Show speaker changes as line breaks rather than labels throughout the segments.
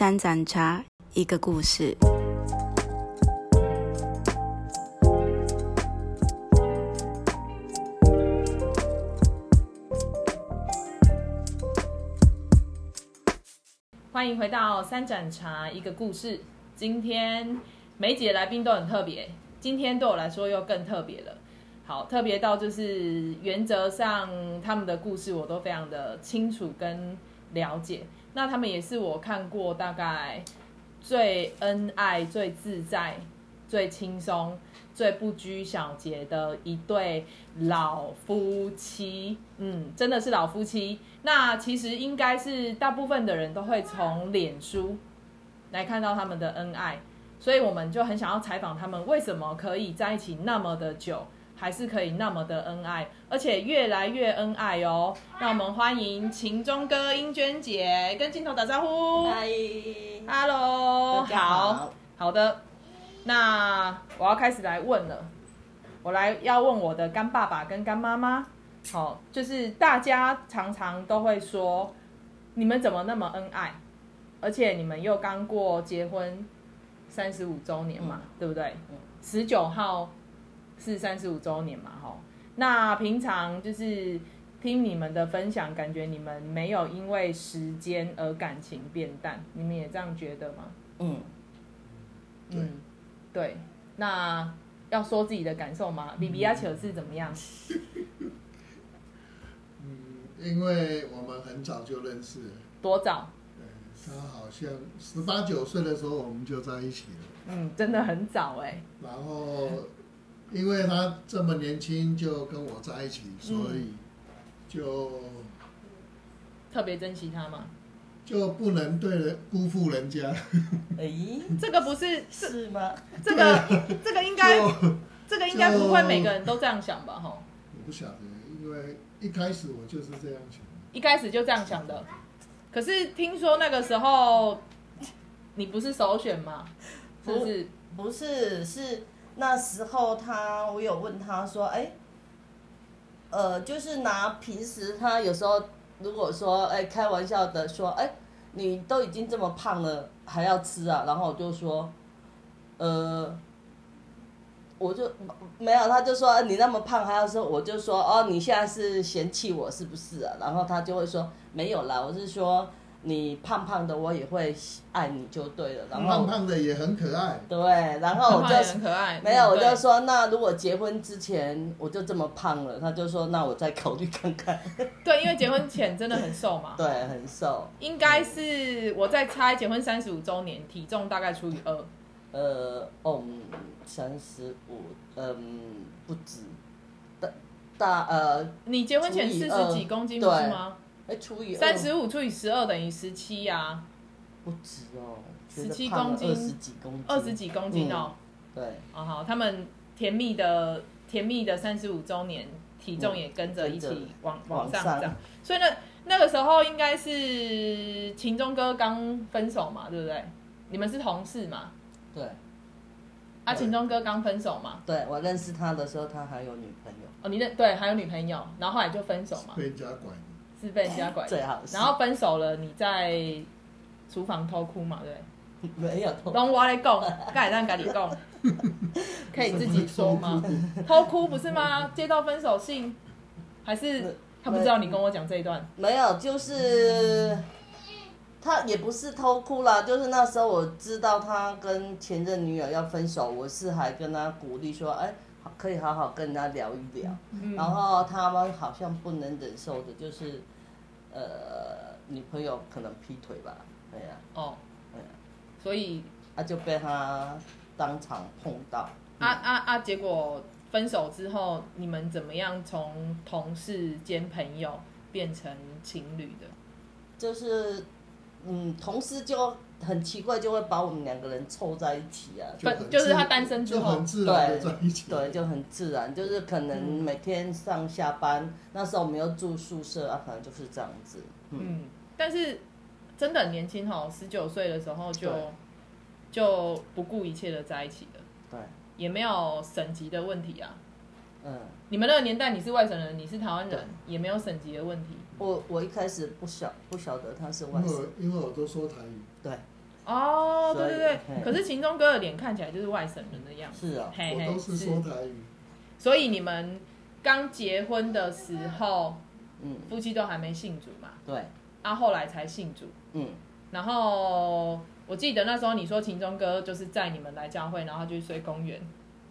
三盏茶，一个故事。
欢迎回到三盏茶一个故事。今天每一集的来宾都很特别，今天对我来说又更特别了。好，特别到就是原则上他们的故事我都非常的清楚跟了解。那他们也是我看过大概最恩爱、最自在、最轻松、最不拘小节的一对老夫妻。嗯，真的是老夫妻。那其实应该是大部分的人都会从脸书来看到他们的恩爱，所以我们就很想要采访他们为什么可以在一起那么的久。还是可以那么的恩爱，而且越来越恩爱哦。让我们欢迎秦钟哥、英娟姐跟镜头打招呼。
嗨
，Hello，
好
好的。那我要开始来问了，我来要问我的干爸爸跟干妈妈。好，就是大家常常都会说，你们怎么那么恩爱？而且你们又刚过结婚三十五周年嘛，对不对？十九号。是三十五周年嘛，吼。那平常就是听你们的分享，感觉你们没有因为时间而感情变淡，你们也这样觉得吗？
嗯，
嗯，对。那要说自己的感受吗？比比亚球是怎么样？
嗯，因为我们很早就认识，
多早？
对，他好像十八九岁的时候我们就在一起了。
嗯，真的很早哎。
然后，因为他这么年轻就跟我在一起，所以就
特别珍惜他嘛。
就不能对人辜负人家。
哎，
这个不是
是吗？
这个这个应该这个应该不会每个人都这样想吧？吼，
我不晓得，因为一开始我就是这样想。
一开始就这样想的。可是听说那个时候你不是首选吗？是不是？
不是，是那时候他，我有问他说，哎，呃，就是拿平时他有时候如果说，哎，开玩笑的说，哎，你都已经这么胖了，还要吃啊？然后我就说，呃。我就没有，他就说你那么胖还要说，我就说哦，你现在是嫌弃我是不是啊？然后他就会说没有啦，我是说你胖胖的我也会爱你就对了。然后
胖胖的也很可爱。
对，然后我
胖胖也
就
很可爱。
没有，我就说那如果结婚之前我就这么胖了，他就说那我再考虑看看。
对，因为结婚前真的很瘦嘛。
对，很瘦，
应该是我在猜结婚三十五周年，体重大概除以二。
呃，哦，三十五，嗯，不止，大大呃，
你结婚前四十几公斤不是吗？
哎，除以
三十五除以十二等于十七呀，
不止哦
，17公斤
二十几公斤，
二十几公斤哦。
对，
哦好，他们甜蜜的甜蜜的三十五周年，体重也跟着一起往往
往上
上涨。所以呢那个时候应该是秦钟哥刚分手嘛，对不对？你们是同事嘛？
对，
啊，秦钟哥刚分手嘛？
对我认识他的时候，他还有女朋友，
哦，你认对，还有女朋友，然后后来就分手嘛，
被人家拐的。
是被人家拐的。
最好是
然后分手了，你在厨房偷哭嘛？对不对？
没有偷，
拢我来讲，该让家里讲，可以自己说吗？偷哭不是吗？接到分手信，还是他不知道你跟我讲这一段？
没有，就是他也不是偷哭啦，就是那时候我知道他跟前任女友要分手，我是还跟他鼓励说，哎，好可以好好跟人家聊一聊。
嗯
然后他们好像不能忍受的就是，呃，女朋友可能劈腿吧，对呀、
哦，
对呀、
所以
啊，就被他当场碰到。
啊啊啊！结果分手之后，你们怎么样从同事兼朋友变成情侣的？
就是，嗯，同事就很奇怪，就会把我们两个人凑在一起啊。
就
就是他单身之后
就很自然的在一起。
对，就很自然，就是可能
嗯
每天上下班，那时候我们又住宿舍啊，可能就是这样子。嗯，
嗯，但是真的很年轻哈，十九岁的时候就就不顾一切的在一起了，
对，
也没有省级的问题啊。
嗯，
你们那个年代，你是外省人，你是台湾人，也没有省级的问题。
我我一开始不晓不晓得他是外省，
因为因为我都说台语，
对，
哦，对对对可是秦钟哥的脸看起来就是外省人的样子。
是啊，
嘿嘿
我都是说台语，
所以你们刚结婚的时候，
嗯，
夫妻都还没信主嘛，
对，
啊，后来才信主。
嗯，
然后我记得那时候你说秦钟哥就是载你们来教会，然后就去睡公园，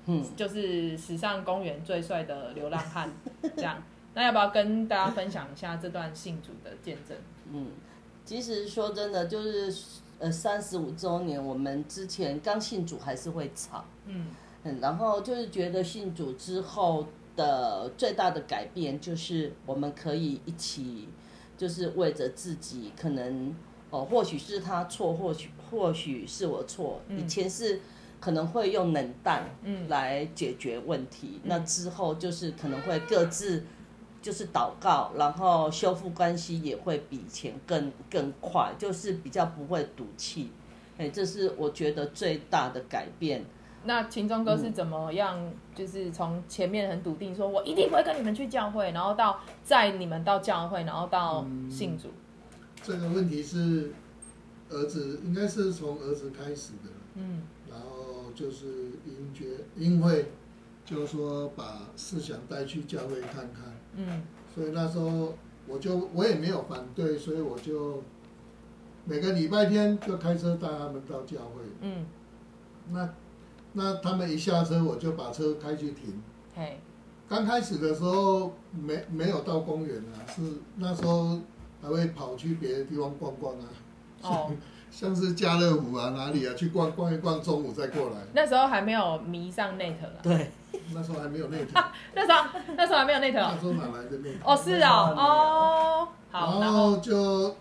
嗯，
就是史上公园最帅的流浪汉这样。那要不要跟大家分享一下这段信主的见证？
嗯，其实说真的，就是呃三十五周年，我们之前刚信主还是会吵，
嗯。
嗯，然后就是觉得信主之后的最大的改变，就是我们可以一起，就是为着自己可能哦，或许是他错，或许或许是我错，以前是。可能会用冷淡
嗯。
来解决问题，那之后就是可能会各自就是祷告，然后修复关系也会比以前更更快，就是比较不会赌气。哎，这是我觉得最大的改变。
那秦忠哥是怎么样？就是从前面很笃定说，我一定会跟你们去教会，然后到载你们到教会，然后到信主。
这个问题是儿子应该是从儿子开始的，
嗯
然后就是因觉因为，就是说把思想带去教会看看，
嗯。
所以那时候我就我也没有反对，所以我就每个礼拜天就开车带他们到教会。
嗯，
那那他们一下车，我就把车开去停。
嘿，
刚开始的时候没没有到公园啊，是那时候还会跑去别的地方逛逛啊，
哦，
像是家乐福啊哪里啊去逛逛一逛，中午再过来。
那时候还没有迷上 Net 了，
对，
那时候还没有内头，
那时候那时候还没有 Net 哦。
那时候哪来的内头？
哦，是哦，哦，好，然
然
后
后就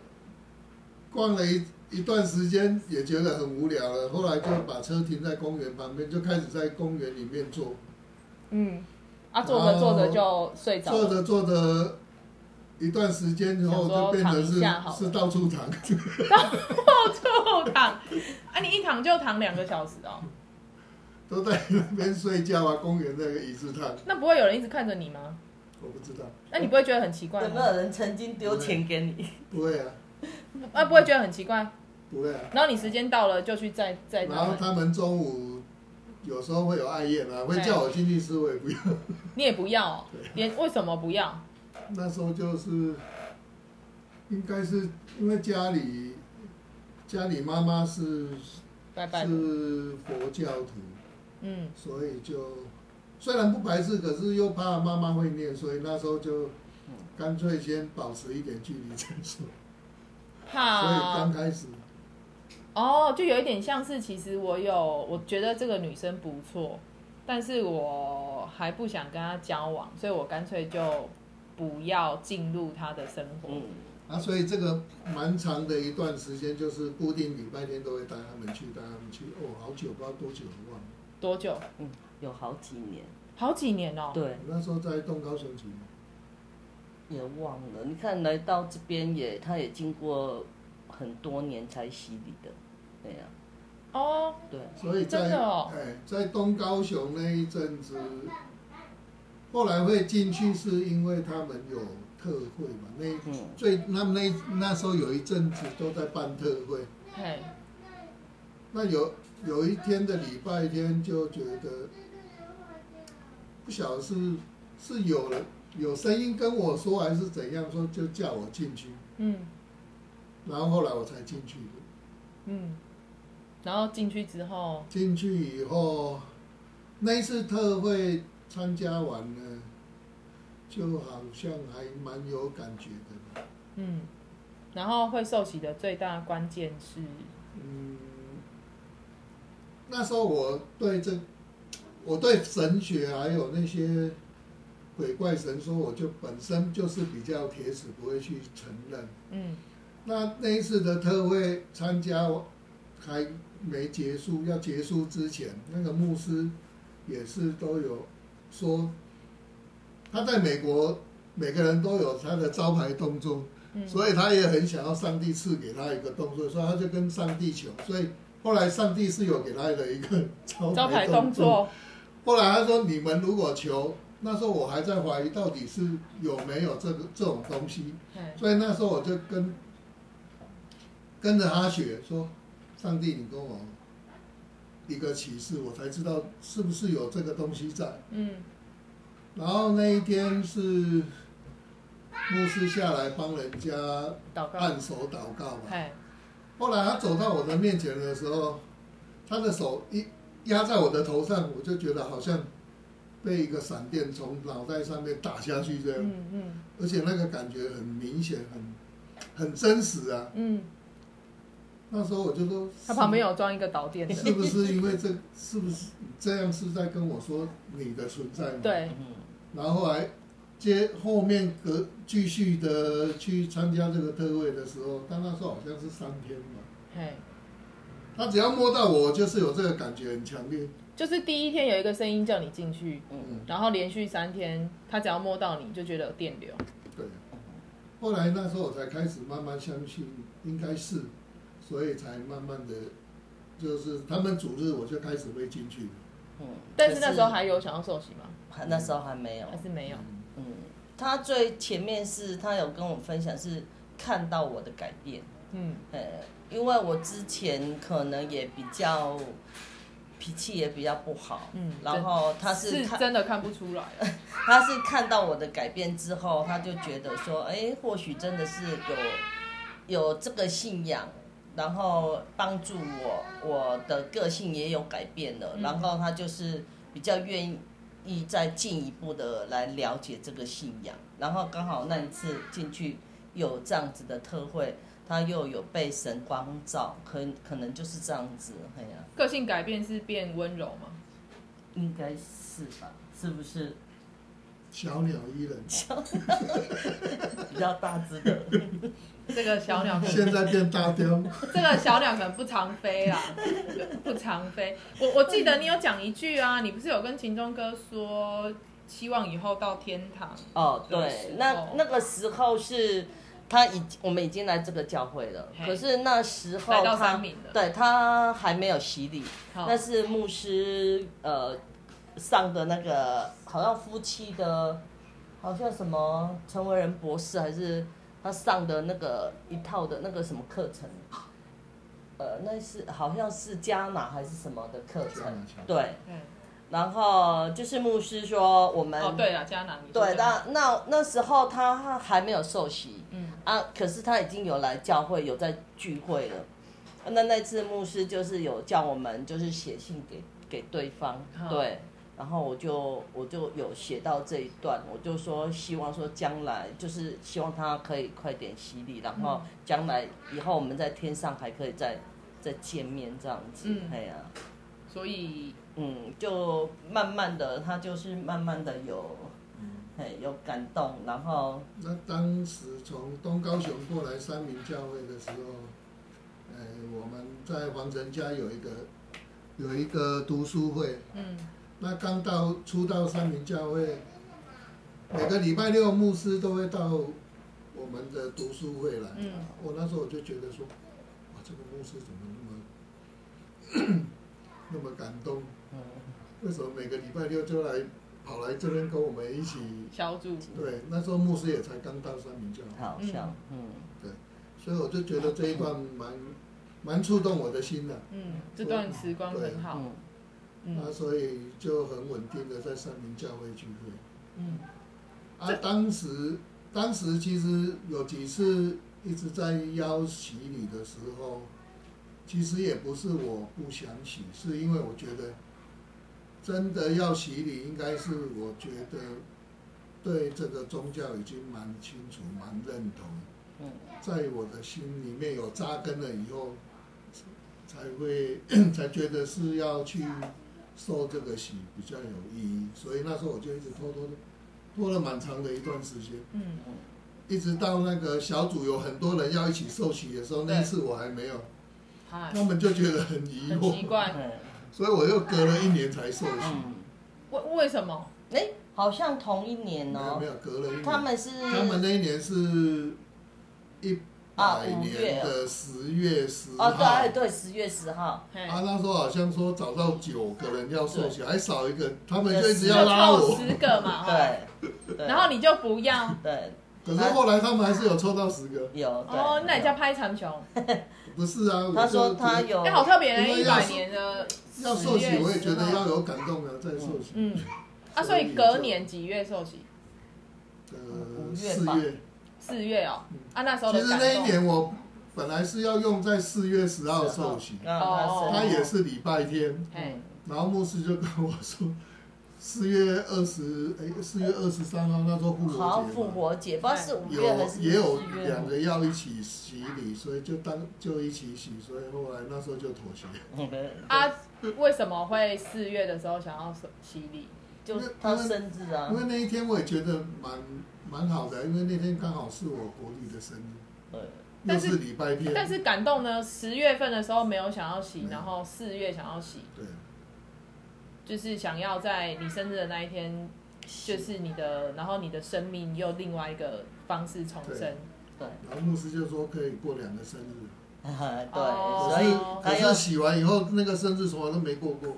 逛了一一段时间，也觉得很无聊了。后来就把车停在公园旁边，就开始在公园里面坐，
嗯，啊，坐着坐着就睡着了。
坐着坐着，一段时间之后就变成是是到处躺，
到处躺，啊，你一躺就躺两个小时哦，
都在那边睡觉啊。公园那个椅子躺，
那不会有人一直看着你吗？
我不知道，
那你不会觉得很奇怪吗？
有没有人曾经丢钱给你？
不会啊，
啊，不会觉得很奇怪？
不会啊。
然后你时间到了就去再再
然后他们中午有时候会有爱宴啊，会叫我进去吃，我也不要。
你也不要哦，连为什么不要？
那时候就是，应该是因为家里家里妈妈是
拜拜，
是佛教徒，
嗯，
所以就虽然不排斥，可是又怕妈妈会念，所以那时候就干脆先保持一点距离再说。所以刚，开始，
哦，就有一点像是，其实我有，我觉得这个女生不错，但是我还不想跟她交往，所以我干脆就不要进入他的生活。
嗯，
啊，所以这个蛮长的一段时间，就是固定礼拜天都会带他们去，带他们去。哦，好久，不知道多久，我忘了。
多久？
嗯，有好几年，
好几年哦。
对，
那时候在东高雄区，
也忘了。你看来到这边也，他也经过很多年才洗礼的，对呀、
哦，
对，
所以在
真的哦
哎，在东高雄那一阵子，后来会进去是因为他们有特会嘛，那
嗯。
最那那那时候有一阵子都在办特会，
嘿，
那有有一天的礼拜天就觉得，不晓得是是有人有声音跟我说还是怎样说，就叫我进去，
嗯。
然后后来我才进去的。
嗯，然后进去之后，
进去以后，那一次特会参加完了，就好像还蛮有感觉的。
嗯，然后会受洗的最大关键是，
嗯，那时候我对这，我对神学还有那些鬼怪神说，我就本身就是比较铁齿，不会去承认。
嗯
那那一次的特会参加还没结束，要结束之前，那个牧师也是都有说，他在美国每个人都有他的招牌动作，
嗯，
所以他也很想要上帝赐给他一个动作，所以他就跟上帝求，所以后来上帝是有给他的一个招
招牌
牌动
动作，
后来他说：“你们如果求，那时候我还在怀疑到底是有没有这个这种东西，
嘿。
所以那时候我就跟跟着他学说，上帝，你跟我一个启示，我才知道是不是有这个东西在。
嗯
然后那一天是牧师下来帮人家，按手祷告嘛。
哎，
后来他走到我的面前的时候，他的手一压在我的头上，我就觉得好像被一个闪电从脑袋上面打下去这样，
嗯嗯
而且那个感觉很明显，很很真实啊。
嗯，
那时候我就说，
他旁边有装一个导电的，
是不是因为这是不是这样是在跟我说你的存在吗？。
对，
嗯
然后后来接后面隔继续的去参加这个特会的时候，但那时候好像是三天嘛，
嘿，
他只要摸到我，就是有这个感觉很强烈。
就是第一天有一个声音叫你进去，
嗯
然后连续三天，他只要摸到你就觉得有电流，
对，后来那时候我才开始慢慢相信，应该是，所以才慢慢的，就是他们组织我就开始会进去。
嗯，
但是那时候还有想要受洗吗？
还那时候还没有，
还是没有？
嗯，他最前面是他有跟我分享是看到我的改变，
嗯
呃，因为我之前可能也比较脾气也比较不好，
嗯
然后他是
是
看
真的看不出来，
他是看到我的改变之后，他就觉得说，哎，或许真的是有有这个信仰，然后帮助我，我的个性也有改变了，
嗯
然后他就是比较愿意再进一步的来了解这个信仰，然后刚好那一次进去有这样子的特会，他又有被神光照，可可能就是这样子，哎呀、
个性改变是变温柔吗？
应该是吧？是不是
小鸟依人，
比较大只的？
这个小鸟
现在变大雕。
这个小鸟可能不常飞啦，不常飞。我我记得你有讲一句啊，你不是有跟秦钟哥说，希望以后到天堂
哦，对，那那个时候是他已我们已经来这个教会了，可是那时候他对他还没有洗礼，
好
那是牧师呃上的那个好像夫妻的，好像什么陈为人博士还是他上的那个一套的那个什么课程，呃，那是好像是加拿还是什么的课程。对，
嗯，
然后就是牧师说我们
哦对了，迦南，你说
对，那那那时候他还没有受洗，
嗯。
啊，可是他已经有来教会，有在聚会了。那那次牧师就是有叫我们就是写信给给对方，
好
对，然后我就我就有写到这一段，我就说希望说将来就是希望他可以快点洗礼，然后
嗯。
将来以后我们在天上还可以再再见面这样子，
嗯
哎呀、
所以
嗯，就慢慢的他就是慢慢的有。嘿，有感动，然后
那当时从东高雄过来三明教会的时候，呃，我们在黄城家有一个有一个读书会，
嗯
那刚到初到三明教会，每个礼拜六牧师都会到我们的读书会来。
嗯。
我那时候我就觉得说，哇，这个牧师怎么那么 那么感动？
嗯，
为什么每个礼拜六就来跑来这边跟我们一起？
小组。
对，那时候牧师也才刚到三明教会，
好像，嗯。
所以我就觉得这一段蛮蛮触动我的心的、
嗯，这段时光很好，
嗯。
那
嗯
所以就很稳定的在三明教会聚会。
嗯。
啊，当时当时其实有几次一直在邀洗礼的时候，其实也不是我不想洗，是因为我觉得真的要洗礼，应该是我觉得对这个宗教已经蛮清楚、蛮认同，
嗯。
在我的心里面有扎根了以后，才会 才觉得是要去受这个洗比较有意义，所以那时候我就一直拖拖的。拖了蛮长的一段时间，
嗯。
一直到那个小组有很多人要一起受洗的时候，那一次我还没有，他们就觉得很疑
很奇
惑，
怪，
嗯
所以我又隔了一年才受洗，
嗯，
为为什么？
哎，好像同一年哦。
没有没，有隔了一年，
他们是
他们那一年是一
啊
百
五月
年的十月十号，
哦，对哎对，十月十号，
嘿，
啊，那时候好像说找到九个人要受洗，还少一个，他们就一直要拉我，
凑十个嘛，
对，
然后你就不要，
对，
可是后来他们还是有抽到十个，
有
哦，那你叫拍长熊，
不是啊？
他说他有
哎，好特别的，一百年的
要受洗
10月，
我也觉得要有感动的，再受洗。
嗯，啊，所以隔年几月受洗？
呃
五月吧。
四月，
四月哦，啊，那时候
其实那一年我本来是要用在四月十号受洗，
啊，
哦。
他
他也是礼拜天，
哎，
然后牧师就跟我说，四月二十，哎，四月二十三号那时候复活节复，
活节，不知道是五月还是
有也有两个要一起洗礼，所以就当就一起洗，所以后来那时候就妥协。
啊，为什么会四月的时候想要洗礼？
就他生日啊。
因，为那一天我也觉得蛮蛮好的，因为那天刚好是我国历的生日，
对，
是
是礼拜天，
但是感动呢，十月份的时候没有想要洗，然后四月想要洗，
对，
就是想要在你生日的那一天，就是你的，然后你的生命又另外一个方式重生。
对，
然后牧师就说可以过两个生日，
对，
哦。
所以
可
他又
是洗完以后那个生日从来都没过过，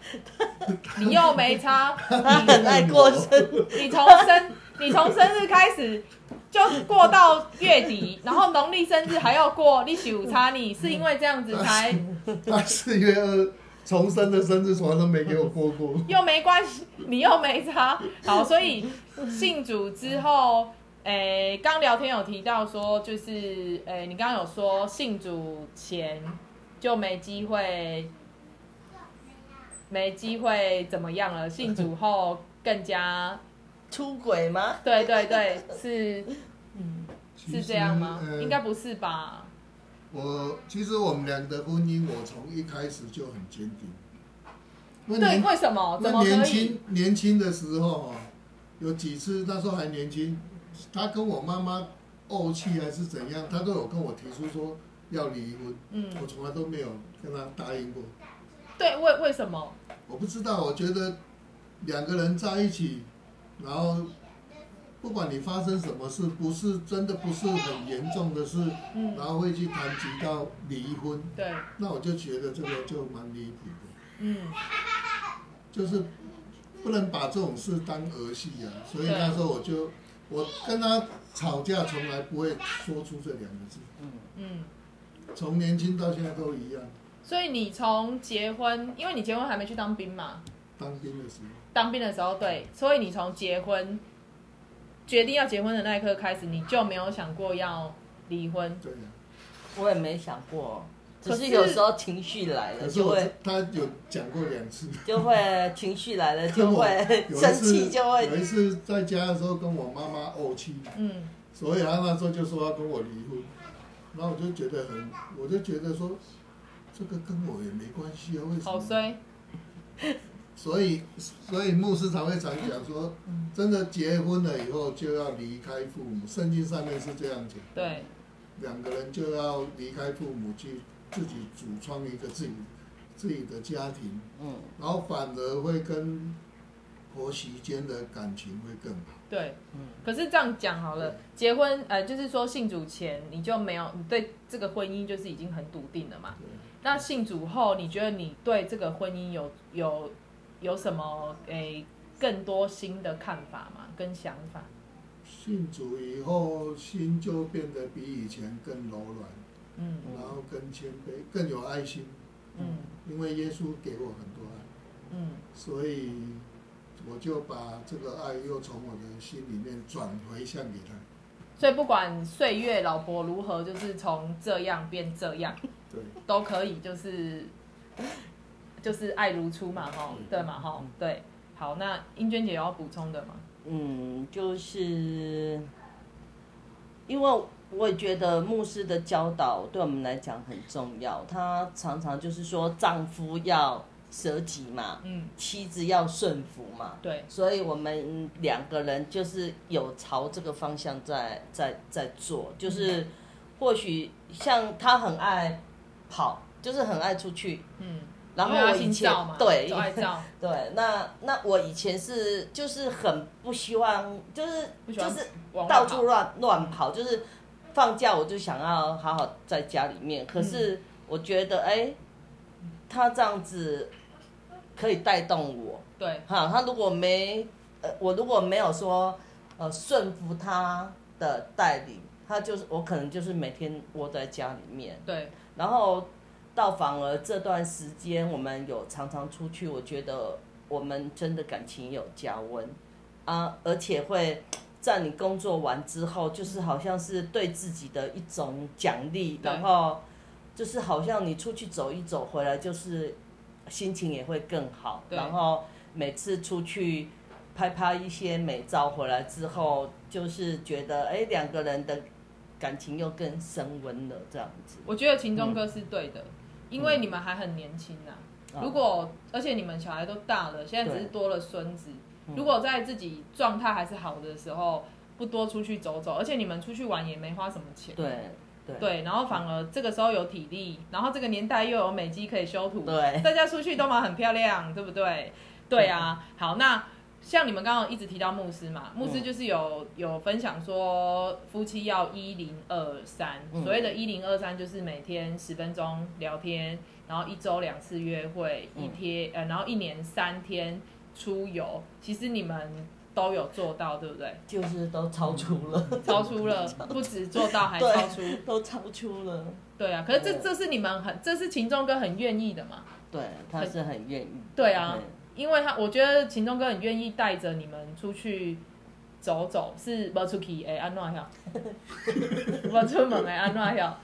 你又没差，
你很爱过生日，
你重生你从生日开始就过到月底，然后农历生日还要过，你许差你是因为这样子才
他四月二重生的生日从来都没给我过过。
又没关系，你又没差。好，所以信主之后，诶、刚聊天有提到说，就是诶、你刚刚有说信主前就没机会，没机会怎么样了？信主后更加，
出轨吗？
对对对，是
嗯
是这样吗？
呃
应该不是吧？
我其实我们俩的婚姻，我从一开始就很坚定。
对，为什么？怎
那
么可以？
年轻年轻的时候啊，有几次那时候还年轻，他跟我妈妈怄气还是怎样，他都有跟我提出说要离婚，
嗯，
我从来都没有跟他答应过。
对，为为什么？
我不知道，我觉得两个人在一起，然后不管你发生什么事，不是真的不是很严重的事，
嗯
然后会去谈及到离婚，
对，
那我就觉得这个就蛮离谱的，
嗯，
就是不能把这种事当儿戏啊。所以那时候我就我跟他吵架，从来不会说出这两个字，
嗯。
从年轻到现在都一样。
所以你从结婚，因为你结婚还没去当兵嘛，
当兵的时候，
当兵的时候对，所以你从结婚决定要结婚的那一刻开始，你就没有想过要离婚。
对呀、
我也没想过，只
可是
是有时候情绪来了就会
他有讲过两次。
就会情绪来了就会
有
生
次
气就会
有一次在家的时候跟我妈妈怄气，
嗯，
所以他那时候就说要跟我离婚，然后我就觉得很，我就觉得说这个跟我也没关系啊，为什么？
好衰。
所以所以牧师才会常讲说，真的结婚了以后就要离开父母，圣经上面是这样讲，
对，
两个人就要离开父母去自己主创一个自己自己的家庭，
嗯，
然后反而会跟婆媳间的感情会更好。
对，
嗯。
可是这样讲好了，结婚呃，就是说信主前你就没有，你对这个婚姻就是已经很笃定了嘛。那信主后，你觉得你对这个婚姻有有有什么诶、更多新的看法吗？跟想法？
信主以后，心就变得比以前更柔软，
嗯
然后更谦卑，更有爱心。
嗯
因为耶稣给我很多爱，
嗯，
所以我就把这个爱又从我的心里面转回向给他。
所以不管岁月老婆如何，就是从这样变这样，
对，
都可以，就是就是爱如初嘛，哈，对嘛，哈，对。好，那英娟姐有要补充的吗？
嗯，就是因为我也觉得牧师的教导对我们来讲很重要。他常常就是说，丈夫要舍己嘛，
嗯，
妻子要顺服嘛。
对，
所以我们两个人就是有朝这个方向在在在做，就是或许像他很爱跑，就是很爱出去，
嗯，
然后我以前对 对，那那我以前是就是很不希望，就是就是到处乱乱跑，就是放假我就想要好好在家里面。可
嗯。
是我觉得，哎、他这样子可以带动我，
对，
哈，他如果没呃，我如果没有说呃顺服他的带领，他就是我可能就是每天窝在家里面，
对，
然后到反而这段时间我们有常常出去，我觉得我们真的感情有加温啊，而且会在你工作完之后，就是好像是对自己的一种奖励，然后就是好像你出去走一走回来，就是心情也会更好，然后每次出去。拍拍一些美照回来之后，就是觉得哎，两个人的感情又更升温了，这样子。
我觉得秦钟哥是对的，因为你们还很年轻呐、
啊
如果而且你们小孩都大了，现在只是多了孙子。
嗯
如果在自己状态还是好的时候，不多出去走走，而且你们出去玩也没花什么钱。
对对
对，然后反而这个时候有体力，然后这个年代又有美肌可以修图，
对
大家出去都蛮很漂亮，对不对？对啊，好，那像你们刚刚一直提到牧师嘛，牧师就是有、有分享说夫妻要一零二三，
嗯
所谓的一零二三就是每天十分钟聊天，然后一周两次约会，一
嗯
天、呃，然后一年三天出游，其实你们都有做到，对不对？
就是都超出了，
超出了，不止做到，还超出。
都超出了。
对啊，可是这
嗯
这是你们很，这是秦钟哥很愿意的嘛？
对，他是很愿意。
对啊，因为他我觉得秦钟哥很愿意带着你们出去走走，是不出去哎安怎晓？不出门哎安诺要？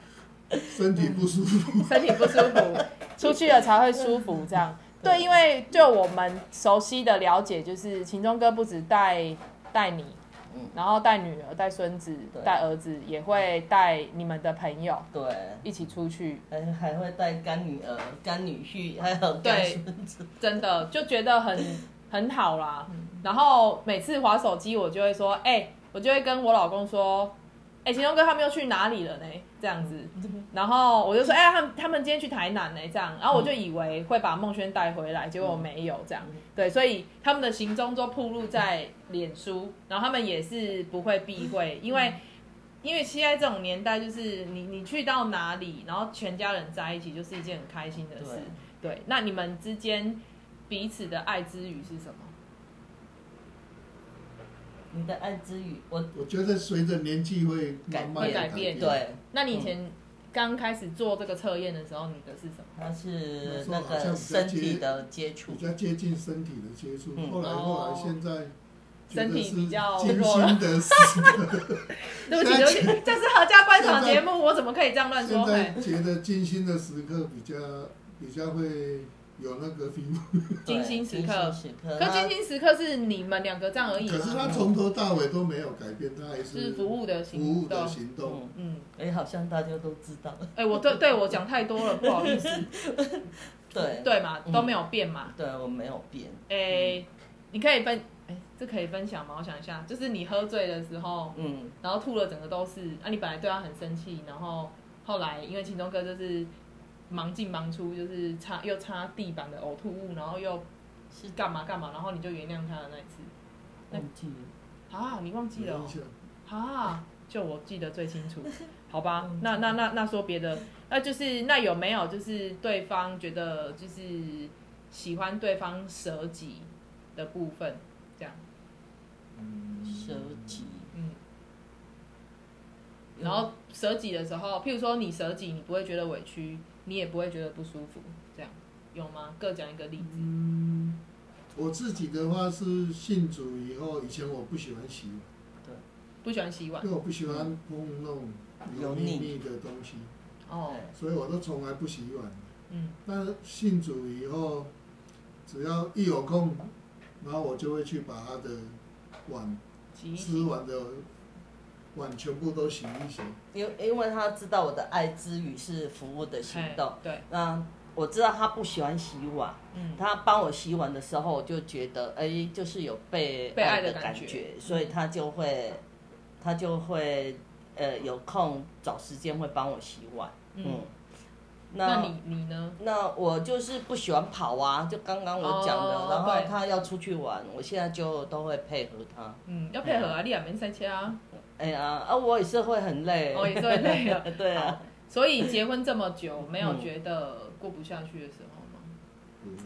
身体不舒服，
身体不舒服，出去了才会舒服这样。对，因为就我们熟悉的了解，就是秦钟哥不止带带你
嗯，
然后带女儿、带孙子、带儿子，也会带你们的朋友
对，
一起出去。
还还会带干女儿、干女婿，还有干
对
孙子。
真的就觉得很 很好啦。然后每次划手机，我就会说，哎、我就会跟我老公说，哎、秦钟哥他们又去哪里了呢？这样子，然后我就说，哎、他们他们今天去台南呢，这样，然后我就以为会把孟轩带回来，结果没有这样。对，所以他们的行踪都铺露在脸书，然后他们也是不会避讳，因为。因为现在这种年代，就是你你去到哪里，然后全家人在一起，就是一件很开心的事。对，那你们之间彼此的爱之语是什么？
你的爱之语，我
我觉得随着年纪会慢慢地
会改变
对，
那你以前刚开始做这个测验的时候，你的是什么？
它是
那
个身
接
体的接触
比。较接近身体的接触。
嗯
后来后来现在
身体比较
精
弱
的时刻，
对不起，对不起，这是合家观赏节目，我怎么可以这样乱说？
现在觉得精心的时刻比较比较会有那个 feel。
精心时刻
对精心时刻。
可精心时刻是你们两个这样而已
可是他
吗？
从头到尾都没有改变，他还
是
是
服务的行
服务。的行动。
嗯，
嗯，
哎，好像大家都知道。
哎、我对对我讲太多了，不好意思。
对
对嘛，
嗯
都没有变嘛。
对，我没有变。
哎、你可以分，哎、这可以分享吗？我想一下，就是你喝醉的时候，
嗯，
然后吐了整个都是，啊，你本来对他很生气，然后后来因为秦钟哥就是忙进忙出，就是擦又擦地板的呕吐物，然后又是干嘛干嘛，然后你就原谅他的那一次
忘记了。
啊，你忘记了哦
有印象
啊？就我记得最清楚，好吧？那那那那说别的，那就是那有没有就是对方觉得就是喜欢对方舍己的部分，这样，嗯
舍己。
嗯。然后舍己的时候，譬如说你舍己，你不会觉得委屈，你也不会觉得不舒服，这样有吗？各讲一个例子。
嗯，我自己的话是信主以后，以前我不喜欢洗碗，
不喜欢洗碗
因为我不喜欢碰那种油腻腻的东西，
哦，
所以我都从来不洗碗。
嗯，
但是信主以后，只要一有空，然后我就会去把他的碗吃完的碗全部都洗一洗。
因因为他知道我的爱之语是服务的行动，
对，
那我知道他不喜欢洗碗，
嗯，
他帮我洗碗的时候，我就觉得哎，就是有被
被爱
的
的感觉。
觉，所以他就会他就会呃有空找时间会帮我洗碗，
嗯。
嗯，
那你你呢？
那我就是不喜欢跑啊，就刚刚我讲的，
哦
然后他要出去玩，我现在就都会配合他。
嗯，要配合啊，你也没塞车啊，
哎呀，啊，我也是会很累。
我，也是会累的。
对啊，
所以结婚这么久，没有
嗯
觉得过不下去的时候吗？
嗯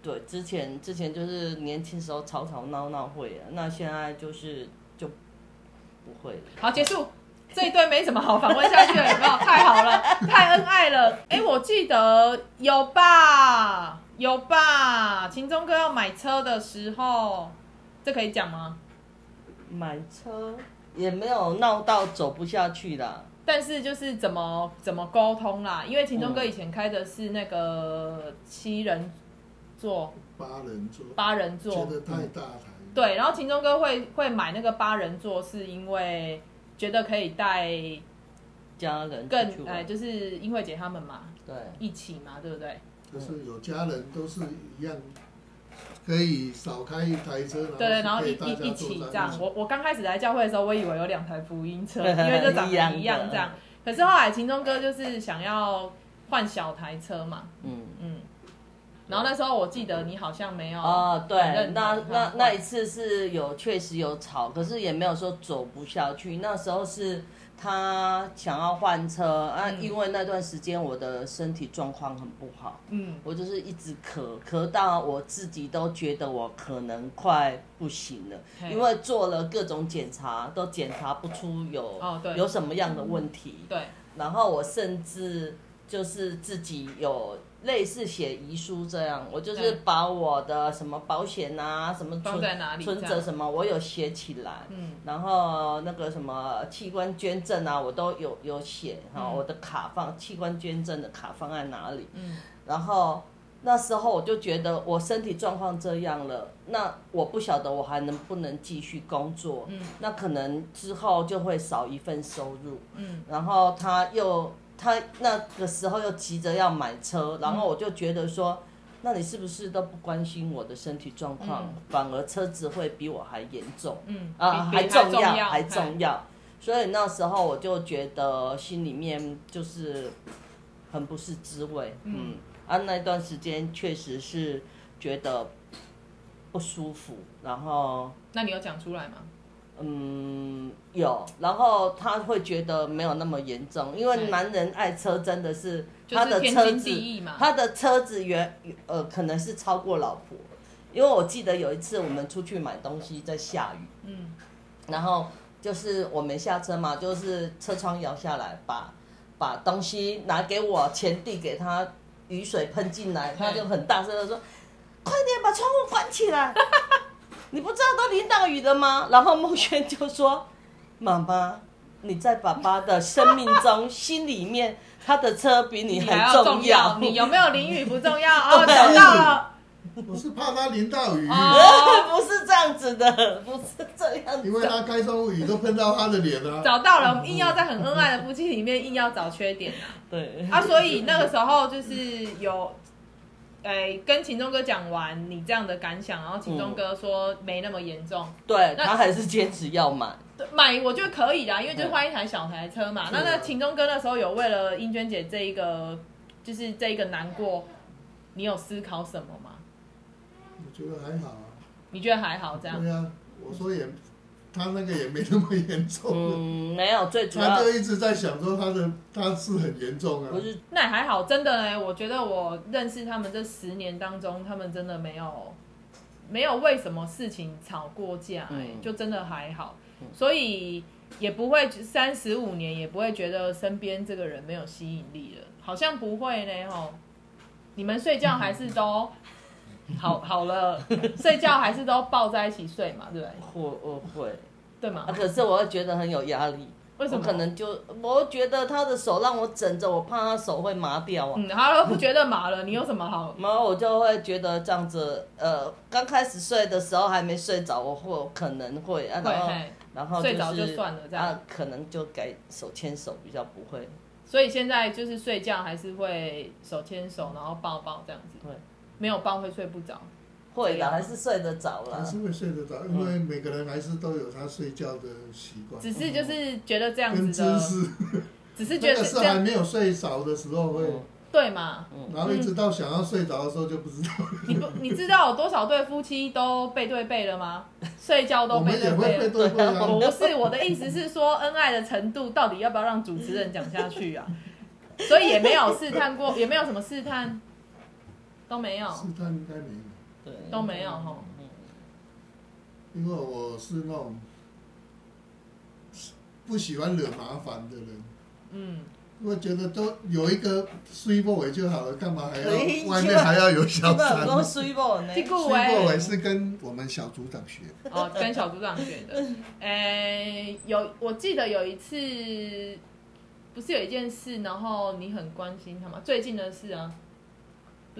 对，之前之前就是年轻时候吵吵闹闹会啊，那现在就是就不会了。
好，结束。这一对没什么好访问下去了，有没有？太好了，太恩爱了。哎，我记得有吧，有吧。秦钟哥要买车的时候，这可以讲吗？
买车也没有闹到走不下去啦。
但是就是怎么怎么沟通啦，因为秦钟哥以前开的是那个七人座、
八人座，
八人座，
觉得太大台。
对，然后秦钟哥会会买那个八人座，是因为觉得可以带
家人
更哎，就是英惠姐他们嘛，
对，
一起嘛，对不对？
就是有家人都是一样。可以少开一台车，
对对，然后一一
一
起这样。我我刚开始来教会的时候，我以为有两台福音车，因为就长得一样这样。可是后来秦钟哥就是想要换小台车嘛，嗯嗯。然后那时候我记得你好像没有
哦，对，那那那一次是有确实有吵，可是也没有说走不下去。那时候是。他想要换车啊，因为那段时间我的身体状况很不好，嗯，我就是一直咳，咳到我自己都觉得我可能快不行了，因为做了各种检查都检查不出有有什么样的问题，
对，
然后我甚至就是自己有。类似写遗书这样，我就是把我的什么保险啊，什么存存折什么，我有写起来。嗯。然后那个什么器官捐赠啊，我都有有写哈，我的卡放器官捐赠的卡放在哪里？嗯。然后那时候我就觉得我身体状况这样了，那我不晓得我还能不能继续工作。嗯。那可能之后就会少一份收入。嗯。然后他又。他那个时候又急着要买车，然后我就觉得说，那你是不是都不关心我的身体状况，反而车子会比我还严重，嗯啊还重要还重要，所以那时候我就觉得心里面就是很不是滋味，嗯。啊那段时间确实是觉得不舒服，然后
那你有讲出来吗？
嗯，有，然后他会觉得没有那么严重，因为男人爱车真的是他的车子，他的车子原呃可能是超过老婆，因为我记得有一次我们出去买东西在下雨，嗯，然后就是我没下车嘛，就是车窗摇下来，把把东西拿给我，钱递给他，雨水喷进来，他就很大声的说：“快点把窗户关起来。”你不知道都淋到雨了吗？然后孟轩就说：“ 妈妈，你在爸爸的生命中心里面，他的车比你还重要。
你有没有淋雨不重要哦，找到了。
我是怕他淋到雨，
不是这样子的，不是这样。
因为他开窗户雨都喷到他的脸了。
找到了，硬要在很恩爱的夫妻里面硬要找缺点啊。
对
啊，所以那个时候就是有。哎，跟秦钟哥讲完你这样的感想，然后秦钟哥说没那么严重，
对他还是坚持要买。
买我觉得可以啦，因为就换一台小台车嘛。那那秦钟哥那时候有为了英娟姐这一个，就是这一个难过，你有思考什么吗？
我觉得还好啊。
你觉得还好这样？
对啊，我说也。他那个也没那么严重，
嗯，没有最主要，
他就一直在想说他的他是很严重啊，
不是，
那还好，真的呢，我觉得我认识他们这十年当中，他们真的没有没有为什么事情吵过架，哎，就真的还好，所以也不会三十五年也不会觉得身边这个人没有吸引力了，好像不会呢，吼，你们睡觉还是都。好好了，睡觉还是都抱在一起睡嘛，对不对？
会，我会，
对吗？
可是我会觉得很有压力。
为什么？
可能就我觉得他的手让我枕着，我怕他手会麻掉啊。
嗯，他不觉得麻了，你有什么好？
然后我就会觉得这样子，呃，刚开始睡的时候还没睡着，我会可能会啊，然后然后
睡着就算了，这样
可能就改手牵手比较不会。
所以现在就是睡觉还是会手牵手，然后抱抱这样子。
对。
没有抱会睡不着，
会的还是睡得着了，
还是会睡得着，因为每个人还是都有他睡觉的习惯。
只是就是觉得这样子的，只是觉得
是还没有睡着的时候会，
对嘛？
然后一直到想要睡着的时候就不知道。
你不你知道有多少对夫妻都背对背了吗？睡觉都背对
背。
不是我的意思是说，恩爱的程度到底要不要让主持人讲下去啊？所以也没有试探过，也没有什么试探。都没有，
试探应该没
都没有哈。
因为我是那种不喜欢惹麻烦的人，
嗯，
我觉得都有一个水波尾就好了，干嘛还要外面还要有小三？
讲水某呢，
这个
水波
喂
尾是跟我们小组长学的，
哦，跟小组长学的。诶、有我记得有一次，不是有一件事，然后你很关心他吗？最近的事啊？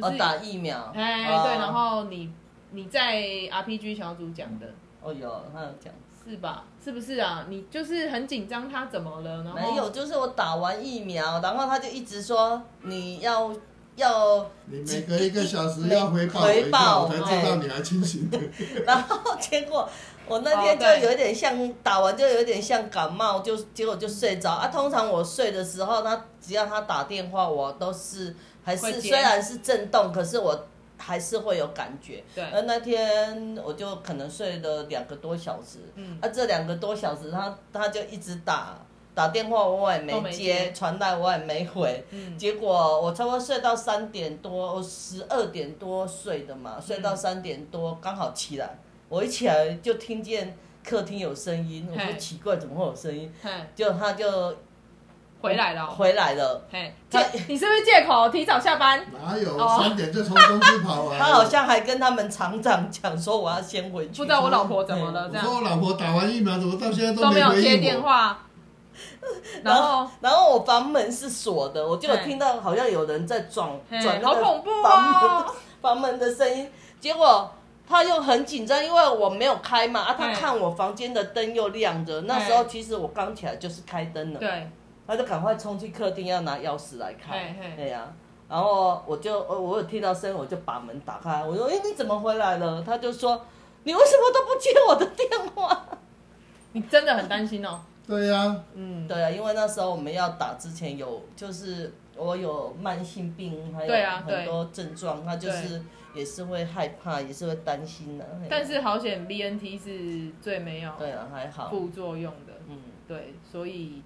哦打疫苗，
哎、
哦
对，然后你你在 RPG 小组讲的。
哦有他有讲。
是吧？是不是啊？你就是很紧张，他怎么了？然后
没有，就是我打完疫苗，然后他就一直说你要要，
你每隔一个小时要回报
回报
我才知道你还清醒。
然后结果我那天就有点像打完就有点像感冒，就结果就睡着啊。通常我睡的时候，他只要他打电话，我都是还是虽然是震动，可是我还是会有感觉。
对，
而那天我就可能睡了两个多小时，
嗯，
啊，这两个多小时他他就一直打打电话，我也
都没
接。传来我也没回。
嗯，
结果我差不多睡到三点多，我十二点多睡的嘛，睡到三点多刚好起来，我一起来就听见客厅有声音，我说奇怪，怎么会有声音？就他就
回来了。哦，
回来了，
嘿，你是不是借口提早下班？
哪有
哦。
三点就从公司跑来？
他好像还跟他们厂长讲说我要先回去，
不知道我老婆怎么了，
我
这样。
说我老婆打完疫苗，怎么到现在
都没有接？电话，然后？
然后我房门是锁的，我就听到好像有人在转
嘿
转那个
好恐怖
房门
哦，
房门的声音，结果他又很紧张，因为我没有开嘛，啊，他看我房间的灯又亮着，那时候其实我刚起来就是开灯了，
对，
他就赶快冲去客厅要拿钥匙来
嘿
开，对呀、然后我就呃我有听到声音，我就把门打开，我说哎、你怎么回来了？他就说你为什么都不接我的电话？
你真的很担心哦，
对呀、
嗯，
对啊，因为那时候我们要打之前有就是我有慢性病，还
对啊
有很多症状，他就是也是会害怕，也是会担心的、嘿
但是好险 BNT 是最没有
对啊，还好，
副作用的，
嗯，
对，所以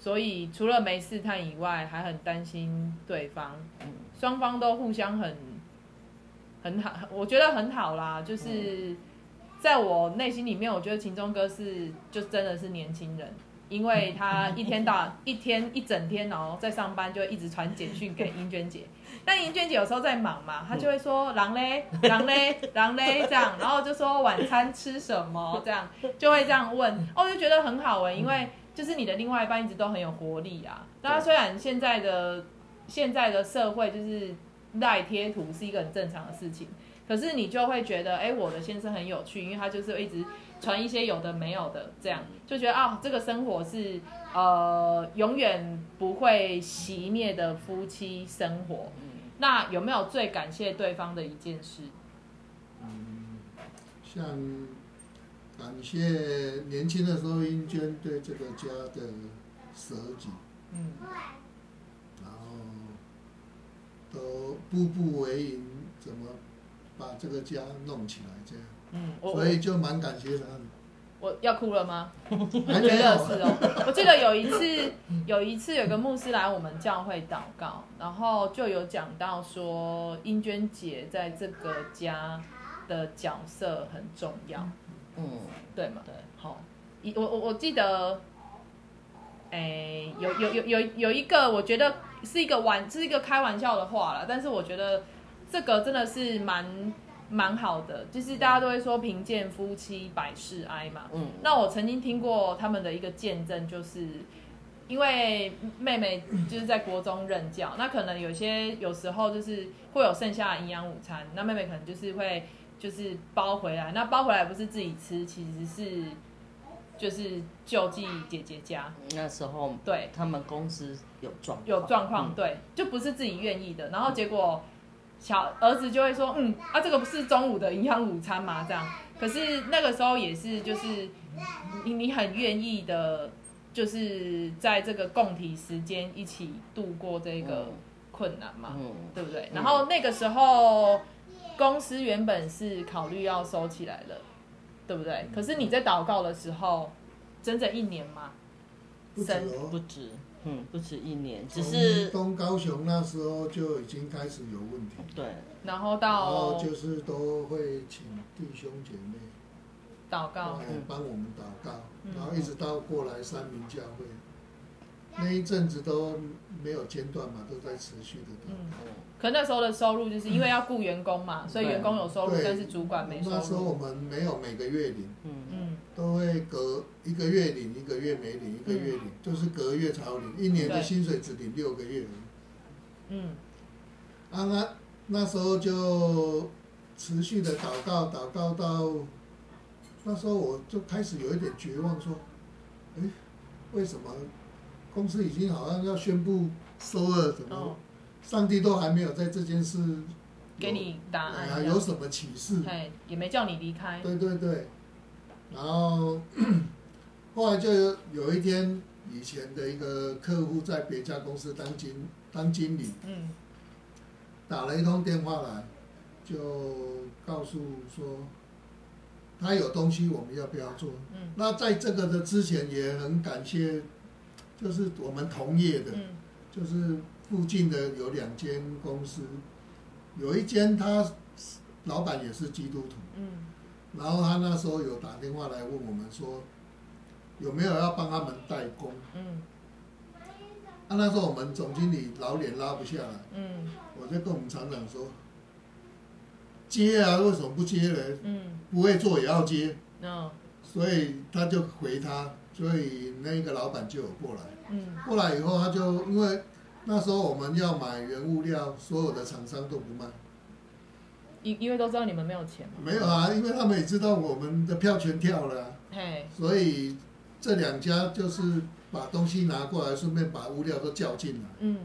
所以除了没试探以外，还很担心对方，
嗯
双方都互相很很好，我觉得很好啦。就是在我内心里面，我觉得秦钟哥是就真的是年轻人，因为 他一天到一天一整天哦，在上班就一直传简讯给英娟姐。但英娟姐有时候在忙嘛，她就会说“狼嘞，狼嘞，狼嘞”这样，然后就说晚餐吃什么这样，就会这样问。哦，我就觉得很好哎、因为就是你的另外一半一直都很有活力啊。那虽然现在的现在的社会就是赖贴图是一个很正常的事情，可是你就会觉得，哎、我的先生很有趣，因为他就是一直传一些有的没有的，这样就觉得啊，这个生活是呃永远不会熄灭的夫妻生活。那有没有最感谢对方的一件事？
嗯像感谢年轻的时候英娟对这个家的舍己，
嗯，
然后都步步为营，怎么把这个家弄起来这样，
嗯，
所以就蛮感谢他的。
我要哭了吗？
还
我觉得是
有，
哦。我记得有一次，有一次有个牧师来我们教会祷告，然后就有讲到说，英娟姐在这个家的角色很重要，
嗯，
对嘛？
对，
好，一我我我记得，哎、有有有有有一个，我觉得是一个玩是一个开玩笑的话了，但是我觉得这个真的是蛮蛮好的，就是大家都会说贫贱夫妻百事哀嘛。
嗯，
那我曾经听过他们的一个见证，就是因为妹妹就是在国中任教，那可能有些有时候就是会有剩下的营养午餐，那妹妹可能就是会就是包回来，那包回来不是自己吃，其实是就是救济姐姐家，
那时候
对，
他们公司有状况
有状况，
嗯。
对，就不是自己愿意的，然后结果小儿子就会说，嗯，啊，这个不是中午的营养午餐吗？这样，可是那个时候也是，就是你你很愿意的，就是在这个共体时间一起度过这个
嗯。
困难嘛，
嗯，
对不对？
嗯。
然后那个时候公司原本是考虑要收起来了，对不对？可是你在祷告的时候，整整一年嘛，
不止哦。
不。止，嗯，不止一年，只
从
是
东高雄那时候就已经开始有问题，
对，
然后
然
到
后就是都会请弟兄姐妹
祷告。
哎，帮我们祷告，
嗯。
然后一直到过来三明教会，那一阵子都没有间断嘛，都在持续的祷。
可那时候的收入就是因为要雇员工嘛，所以员工有收入，但是主管没收入
那时候我。们没有每个月领，
嗯，
嗯，
都会隔一个月领，一个月没领，一个月领，就是隔月才有领，一年的薪水只领六个月。
嗯，
啊，那那时候就持续的祷告，祷告到那时候我就开始有一点绝望，说，哎，为什么公司已经好像要宣布收了，怎么
哦，
上帝都还没有在这件事
给你答案。
有什么启示？
也没叫你离开。
对对对，然后 后来就有有一天，以前的一个客户在别家公司当经当经理，
嗯
打了一通电话来，就告诉说他有东西，我们要不要做？
嗯
那在这个的之前，也很感谢，就是我们同业的，
嗯
就是附近的有两间公司，有一间他老板也是基督徒。
嗯
然后他那时候有打电话来问我们说，有没有要帮他们代工？
嗯
啊，那时候我们总经理老脸拉不下来，
嗯
我就跟我们厂长说，接啊，为什么不接呢？
嗯
不会做也要接，
嗯
所以他就回他，所以那个老板就有过来。
嗯。
过来以后，他就因为那时候我们要买原物料，所有的厂商都不卖，
因因为都知道你们没有钱嘛。
没有啊，因为他们也知道我们的票全跳了啊、
嘿，
所以这两家就是把东西拿过来，顺便把物料都叫进来。
嗯。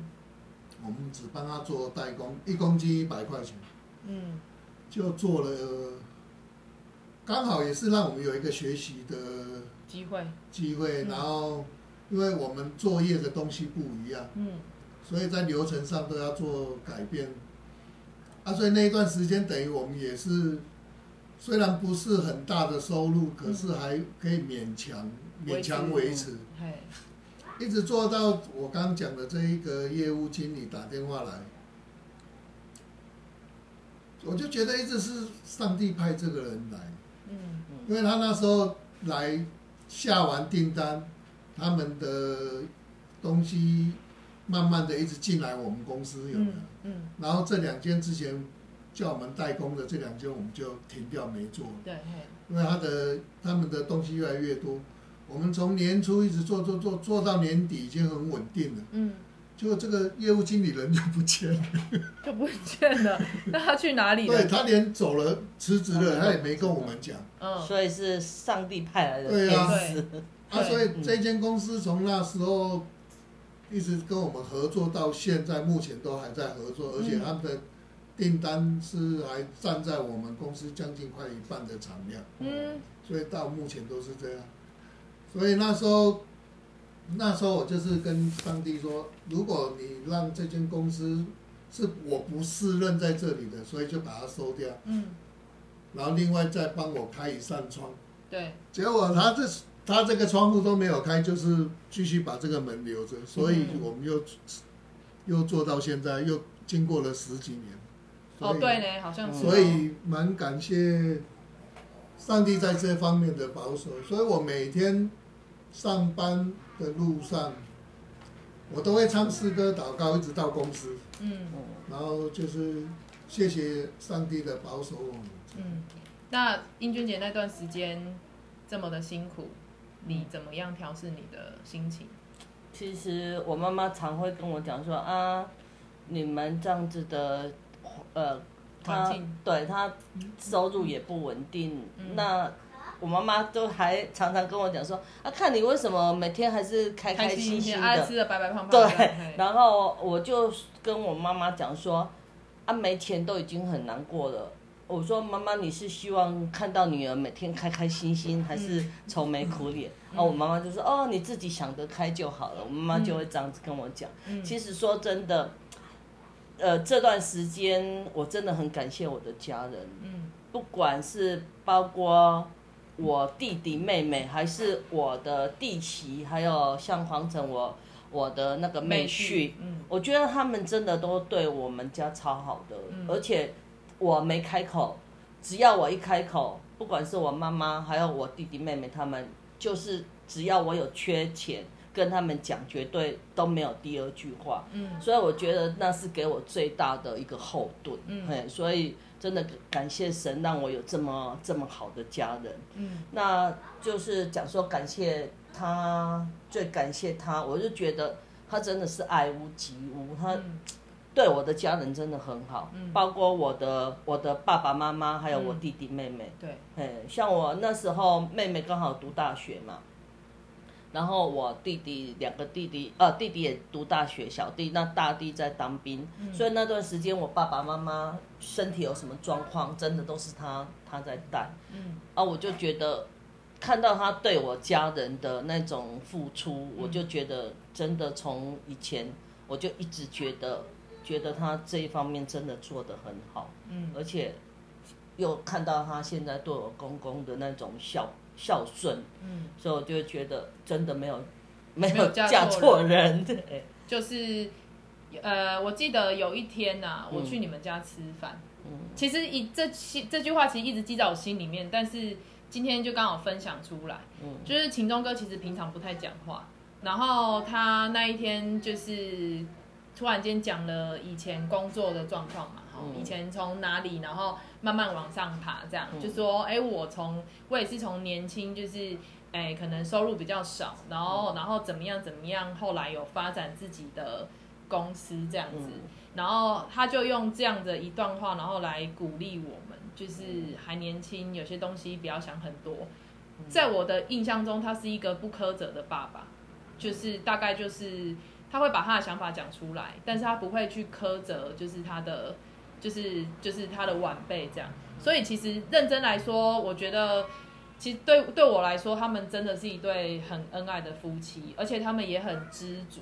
我们只帮他做代工，一公斤一百块钱，
嗯。
就做了，刚好也是让我们有一个学习的
机会。
机会。
嗯
然后，因为我们作业的东西不一样，
嗯
所以在流程上都要做改变。啊，所以那一段时间等于我们也是，虽然不是很大的收入，可是还可以勉强勉强维持。
嘿，
一直做到我刚刚讲的这一个业务经理打电话来，我就觉得一直是上帝派这个人来，
嗯
因为他那时候来下完订单，他们的东西慢慢的一直进来我们公司有没有？
嗯嗯，
然后这两间之前叫我们代工的这两间我们就停掉没做，
对，
因为他的他们的东西越来越多，我们从年初一直做做做做到年底已经很稳定了，
嗯，
结果这个业务经理人就不见了，
就不见了。那他去哪里了？
对他连走了辞职了，他也没跟我们讲
嗯
所以是上帝派来的
对啊
天使。
啊，
对
所以这间公司从那时候一直跟我们合作到现在，目前都还在合作，而且他们的订单是还占在我们公司将近快一半的产量。
嗯
所以到目前都是这样。所以那时候，那时候我就是跟上帝说，如果你让这间公司是我不适任在这里的，所以就把它收掉，
嗯，
然后另外再帮我开一扇窗。
对，
结果他这他这个窗户都没有开，就是继续把这个门留着，所以
嗯
我们又又做到现在，又经过了十几年。所
哦
以
对呢，好像是哦。
所以蛮感谢上帝在这方面的保守，所以我每天上班的路上，我都会唱诗歌祷告，一直到公司，
嗯。
然后就是谢谢上帝的保守我们。
嗯，那英俊姐那段时间这么的辛苦，你怎么样调试你的心情？
其实我妈妈常会跟我讲说啊，你们这样子的，呃，她
环境。
对她收入也不稳定，
嗯。
那我妈妈都还常常跟我讲说啊，看你为什么每天还是开开心
心
的，
吃的白白胖胖
对然后我就跟我妈妈讲说，啊，没钱都已经很难过了。我说妈妈，你是希望看到女儿每天开开心心，还是愁眉苦脸？
嗯
然后我妈妈就说，哦，你自己想得开就好了。我妈妈就会这样子跟我讲。
嗯
其实说真的，呃，这段时间我真的很感谢我的家人，
嗯
不管是包括我弟弟妹妹，还是我的弟媳，还有像黄晨我我的那个妹婿，
嗯
我觉得他们真的都对我们家超好的，
嗯
而且我没开口，只要我一开口，不管是我妈妈，还有我弟弟妹妹，他们就是只要我有缺钱，跟他们讲，绝对都没有第二句话。
嗯
所以我觉得那是给我最大的一个后盾。
嗯，
所以真的感谢神，让我有这么这么好的家人。
嗯。
那就是讲说感谢他，最感谢他，我就觉得他真的是爱屋及乌，他
嗯。
对我的家人真的很好，
嗯。
包括我的我的爸爸妈妈，还有我
嗯。
弟弟妹妹。
对，
哎，像我那时候妹妹刚好读大学嘛，然后我弟弟两个弟弟，呃，弟弟也读大学，小弟那大弟在当兵，
嗯。
所以那段时间我爸爸妈妈身体有什么状况，真的都是他他在带。
嗯。
啊，我就觉得看到他对我家人的那种付出，
嗯。
我就觉得真的从以前我就一直觉得，觉得他这一方面真的做得很好，
嗯。
而且又看到他现在对我公公的那种孝孝顺，
嗯，
所以我就觉得真的没有没
没有嫁
嫁
错
错人，对，
就是呃，我记得有一天呐、我
嗯
去你们家吃饭，
嗯。
其实一这期这句话其实一直记在我心里面，但是今天就刚好分享出来。
嗯。
就是秦钟哥其实平常不太讲话，然后他那一天就是突然间讲了以前工作的状况嘛，以前从哪里，然后慢慢往上爬，这样、
嗯。
就说，哎、我从我也是从年轻就是。哎，可能收入比较少，然后，
嗯。
然后怎么样怎么样，后来有发展自己的公司这样子，
嗯。
然后他就用这样的一段话，然后来鼓励我们，就是还年轻，有些东西不要想很多。在我的印象中，他是一个不苛责的爸爸，就是大概就是他会把他的想法讲出来，但是他不会去苛责，就是他的就是就是他的晚辈这样。所以其实认真来说，我觉得其实对对我来说，他们真的是一对很恩爱的夫妻，而且他们也很知足。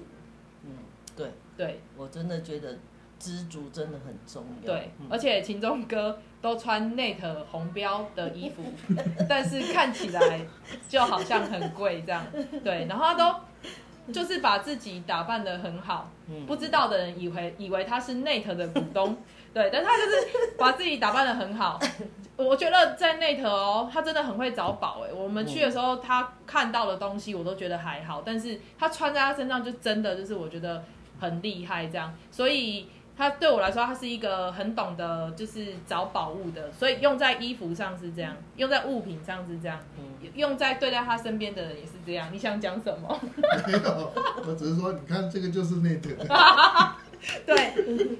嗯，对
对
我真的觉得知足真的很重要，
对，
嗯
而且秦钟哥都穿 Net 红标的衣服，但是看起来就好像很贵这样。对，然后他都就是把自己打扮的很好，
嗯
不知道的人以为以为他是 Net 的股东，对，但他就是把自己打扮的很好。我觉得在 Net 哦，他真的很会找宝哎。我们去的时候，他看到的东西我都觉得还好，但是他穿在他身上就真的就是我觉得很厉害这样。所以他对我来说，他是一个很懂得就是找宝物的，所以用在衣服上是这样，用在物品上是这样，
嗯
用在对待他身边的人也是这样。你想讲什么？
没有，我只是说，你看这个就是内特，
对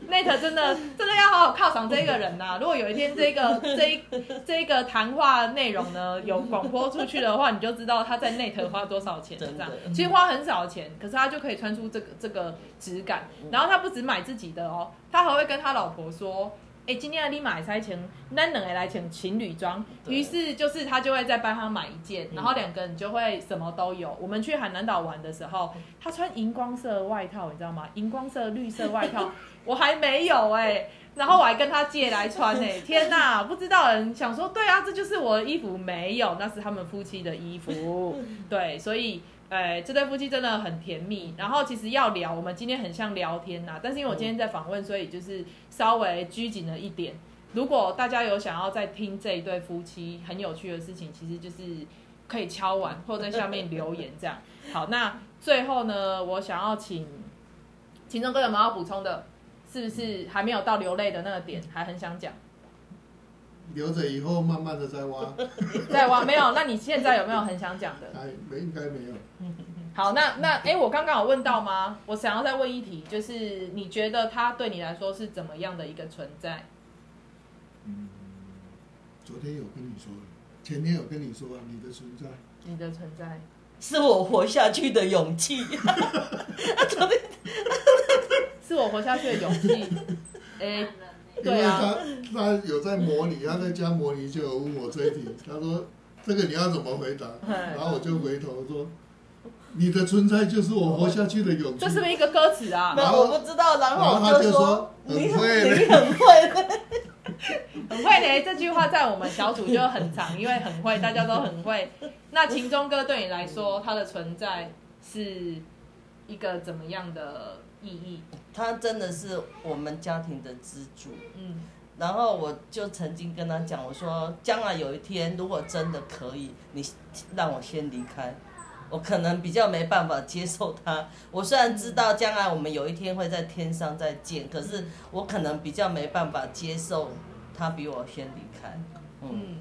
，Net 真的真的要好好犒赏这个人呐、如果有一天这个 这一这一个谈话内容呢有广播出去的话，你就知道他在 Net 花多少钱了。这样，其实花很少钱，可是他就可以穿出这个这个质感。然后他不止买自己的哦，他还会跟他老婆说。哎、今天你买才请，那两个来请情侣装，
对
于是就是他就会再帮他买一件，
嗯
然后两个人就会什么都有。我们去海南岛玩的时候，他穿荧光色外套，你知道吗？荧光色、绿色外套，我还没有哎、然后我还跟他借来穿哎、天哪！不知道人想说，对啊，这就是我的衣服，没有，那是他们夫妻的衣服。对，所以，哎，这对夫妻真的很甜蜜。然后其实要聊，我们今天很像聊天呐，但是因为我今天在访问，所以就是稍微拘谨了一点。如果大家有想要再听这一对夫妻很有趣的事情，其实就是可以敲完或在下面留言这样。好，那最后呢，我想要请秦钟哥有没有要补充的？是不是还没有到流泪的那个点，还很想讲？
留着以后慢慢的再挖，
再挖没有？那你现在有没有很想讲的？
哎没应该没有。
好，那那哎、我刚刚有问到吗？我想要再问一题，就是你觉得他对你来说是怎么样的一个存在？
嗯，昨天有跟你说了，前天有跟你说啊，你的存在，
你的存在，
是我活下去的勇气。
是我活下去的勇气。哎、
因
对啊，
为他他有在模拟，他在家模拟就有问我这一题，他说这个你要怎么回答，然后我就回头说，你的存在就是我活下去的勇气
这。是不是一个歌词啊
我不知道，然
然
后
他就
说
说
你
很会
你，很会，
很会嘞，这句话在我们小组就很长，因为很会，大家都很会。那秦钟哥对你来说，他的存在是一个怎么样的意义？
他真的是我们家庭的支柱。
嗯
然后我就曾经跟他讲，我说将来有一天如果真的可以，你让我先离开，我可能比较没办法接受他。我虽然知道将来我们有一天会在天上再见，可是我可能比较没办法接受他比我先离开。嗯，
嗯，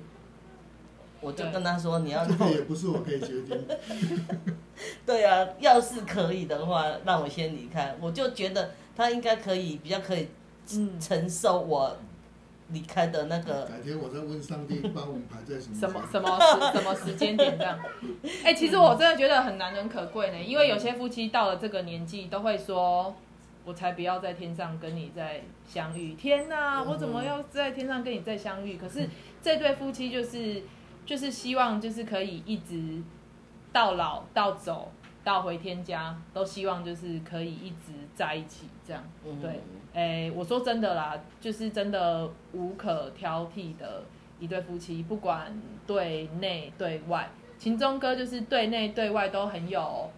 我就跟他说你要
这
让我
也不是我可以决定。
对啊，要是可以的话，让我先离开，我就觉得他应该可以比较可以
嗯
承受我离开的那个。
改天我再问上帝，帮我们排在什么
什么
时
什么时什么时间点这样？哎、其实我真的觉得很难能可贵呢，因为有些夫妻到了这个年纪，都会说：“我才不要在天上跟你再相遇。”天哪，
嗯
我怎么要在天上跟你再相遇？可是这对夫妻就是就是希望就是可以一直到老到走到回天家，都希望就是可以一直在一起这样。
嗯
对，诶、我说真的啦，就是真的无可挑剔的一对夫妻，不管对内对外，秦钟哥就是对内对外都很有，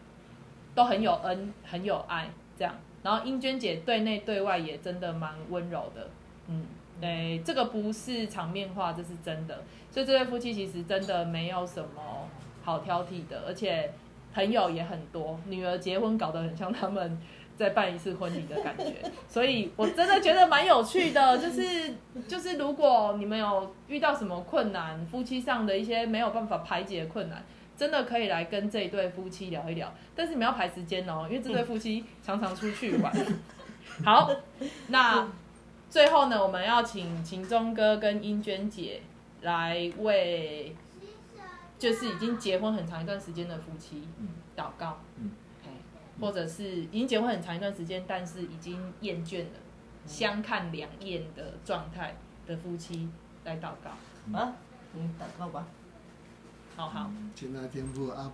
都很有恩，很有爱这样。然后英娟姐对内对外也真的蛮温柔的，嗯，对，这个不是场面话，这是真的。所以这对夫妻其实真的没有什么好挑剔的，而且朋友也很多，女儿结婚搞得很像他们在办一次婚礼的感觉，所以我真的觉得蛮有趣的。就是就是，如果你们有遇到什么困难，夫妻上的一些没有办法排解的困难，真的可以来跟这一对夫妻聊一聊。但是你们要排时间哦，因为这对夫妻常常出去玩。好，那最后呢，我们要请秦钟哥跟英娟姐来为就是已经结婚很长一段时间的夫妻祷告。或者是已经结婚很长一段时间，但是已经厌倦了，相看两厌的状态的夫妻来祷告。
啊，你祷告吧。
好好，
亲爱的天父阿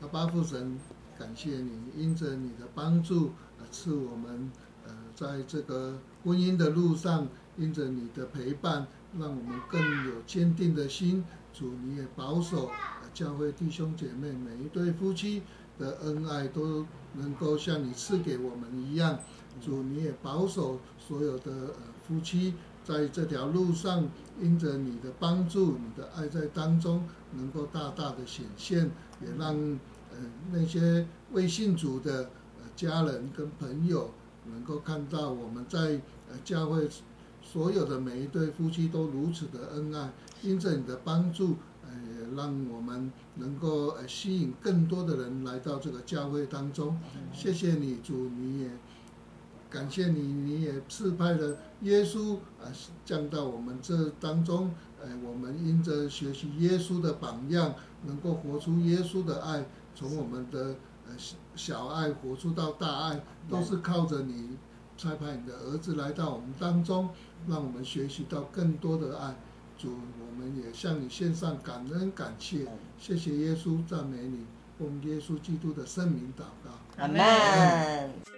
阿巴父神，感谢你，因着你的帮助，呃，赐我们呃在这个婚姻的路上，因着你的陪伴，让我们更有坚定的心。主，你也保守、教会弟兄姐妹每一对夫妻的恩爱都能够像你赐给我们一样。主，你也保守所有的呃夫妻在这条路上，因着你的帮助，你的爱在当中能够大大的显现，也让呃那些未信主的呃家人跟朋友能够看到我们在呃教会所有的每一对夫妻都如此的恩爱，因着你的帮助，呃，让我们能够呃吸引更多的人来到这个教会当中。谢谢你，主，你也感谢你，你也赐派了耶稣啊降到我们这当中。呃，我们因着学习耶稣的榜样，能够活出耶稣的爱，从我们的小爱活出到大爱，都是靠着你差派你的儿子来到我们当中，让我们学习到更多的爱。主，我们也向你献上感恩感谢，谢谢耶稣，赞美你，奉耶稣基督的圣名祷告。
阿门。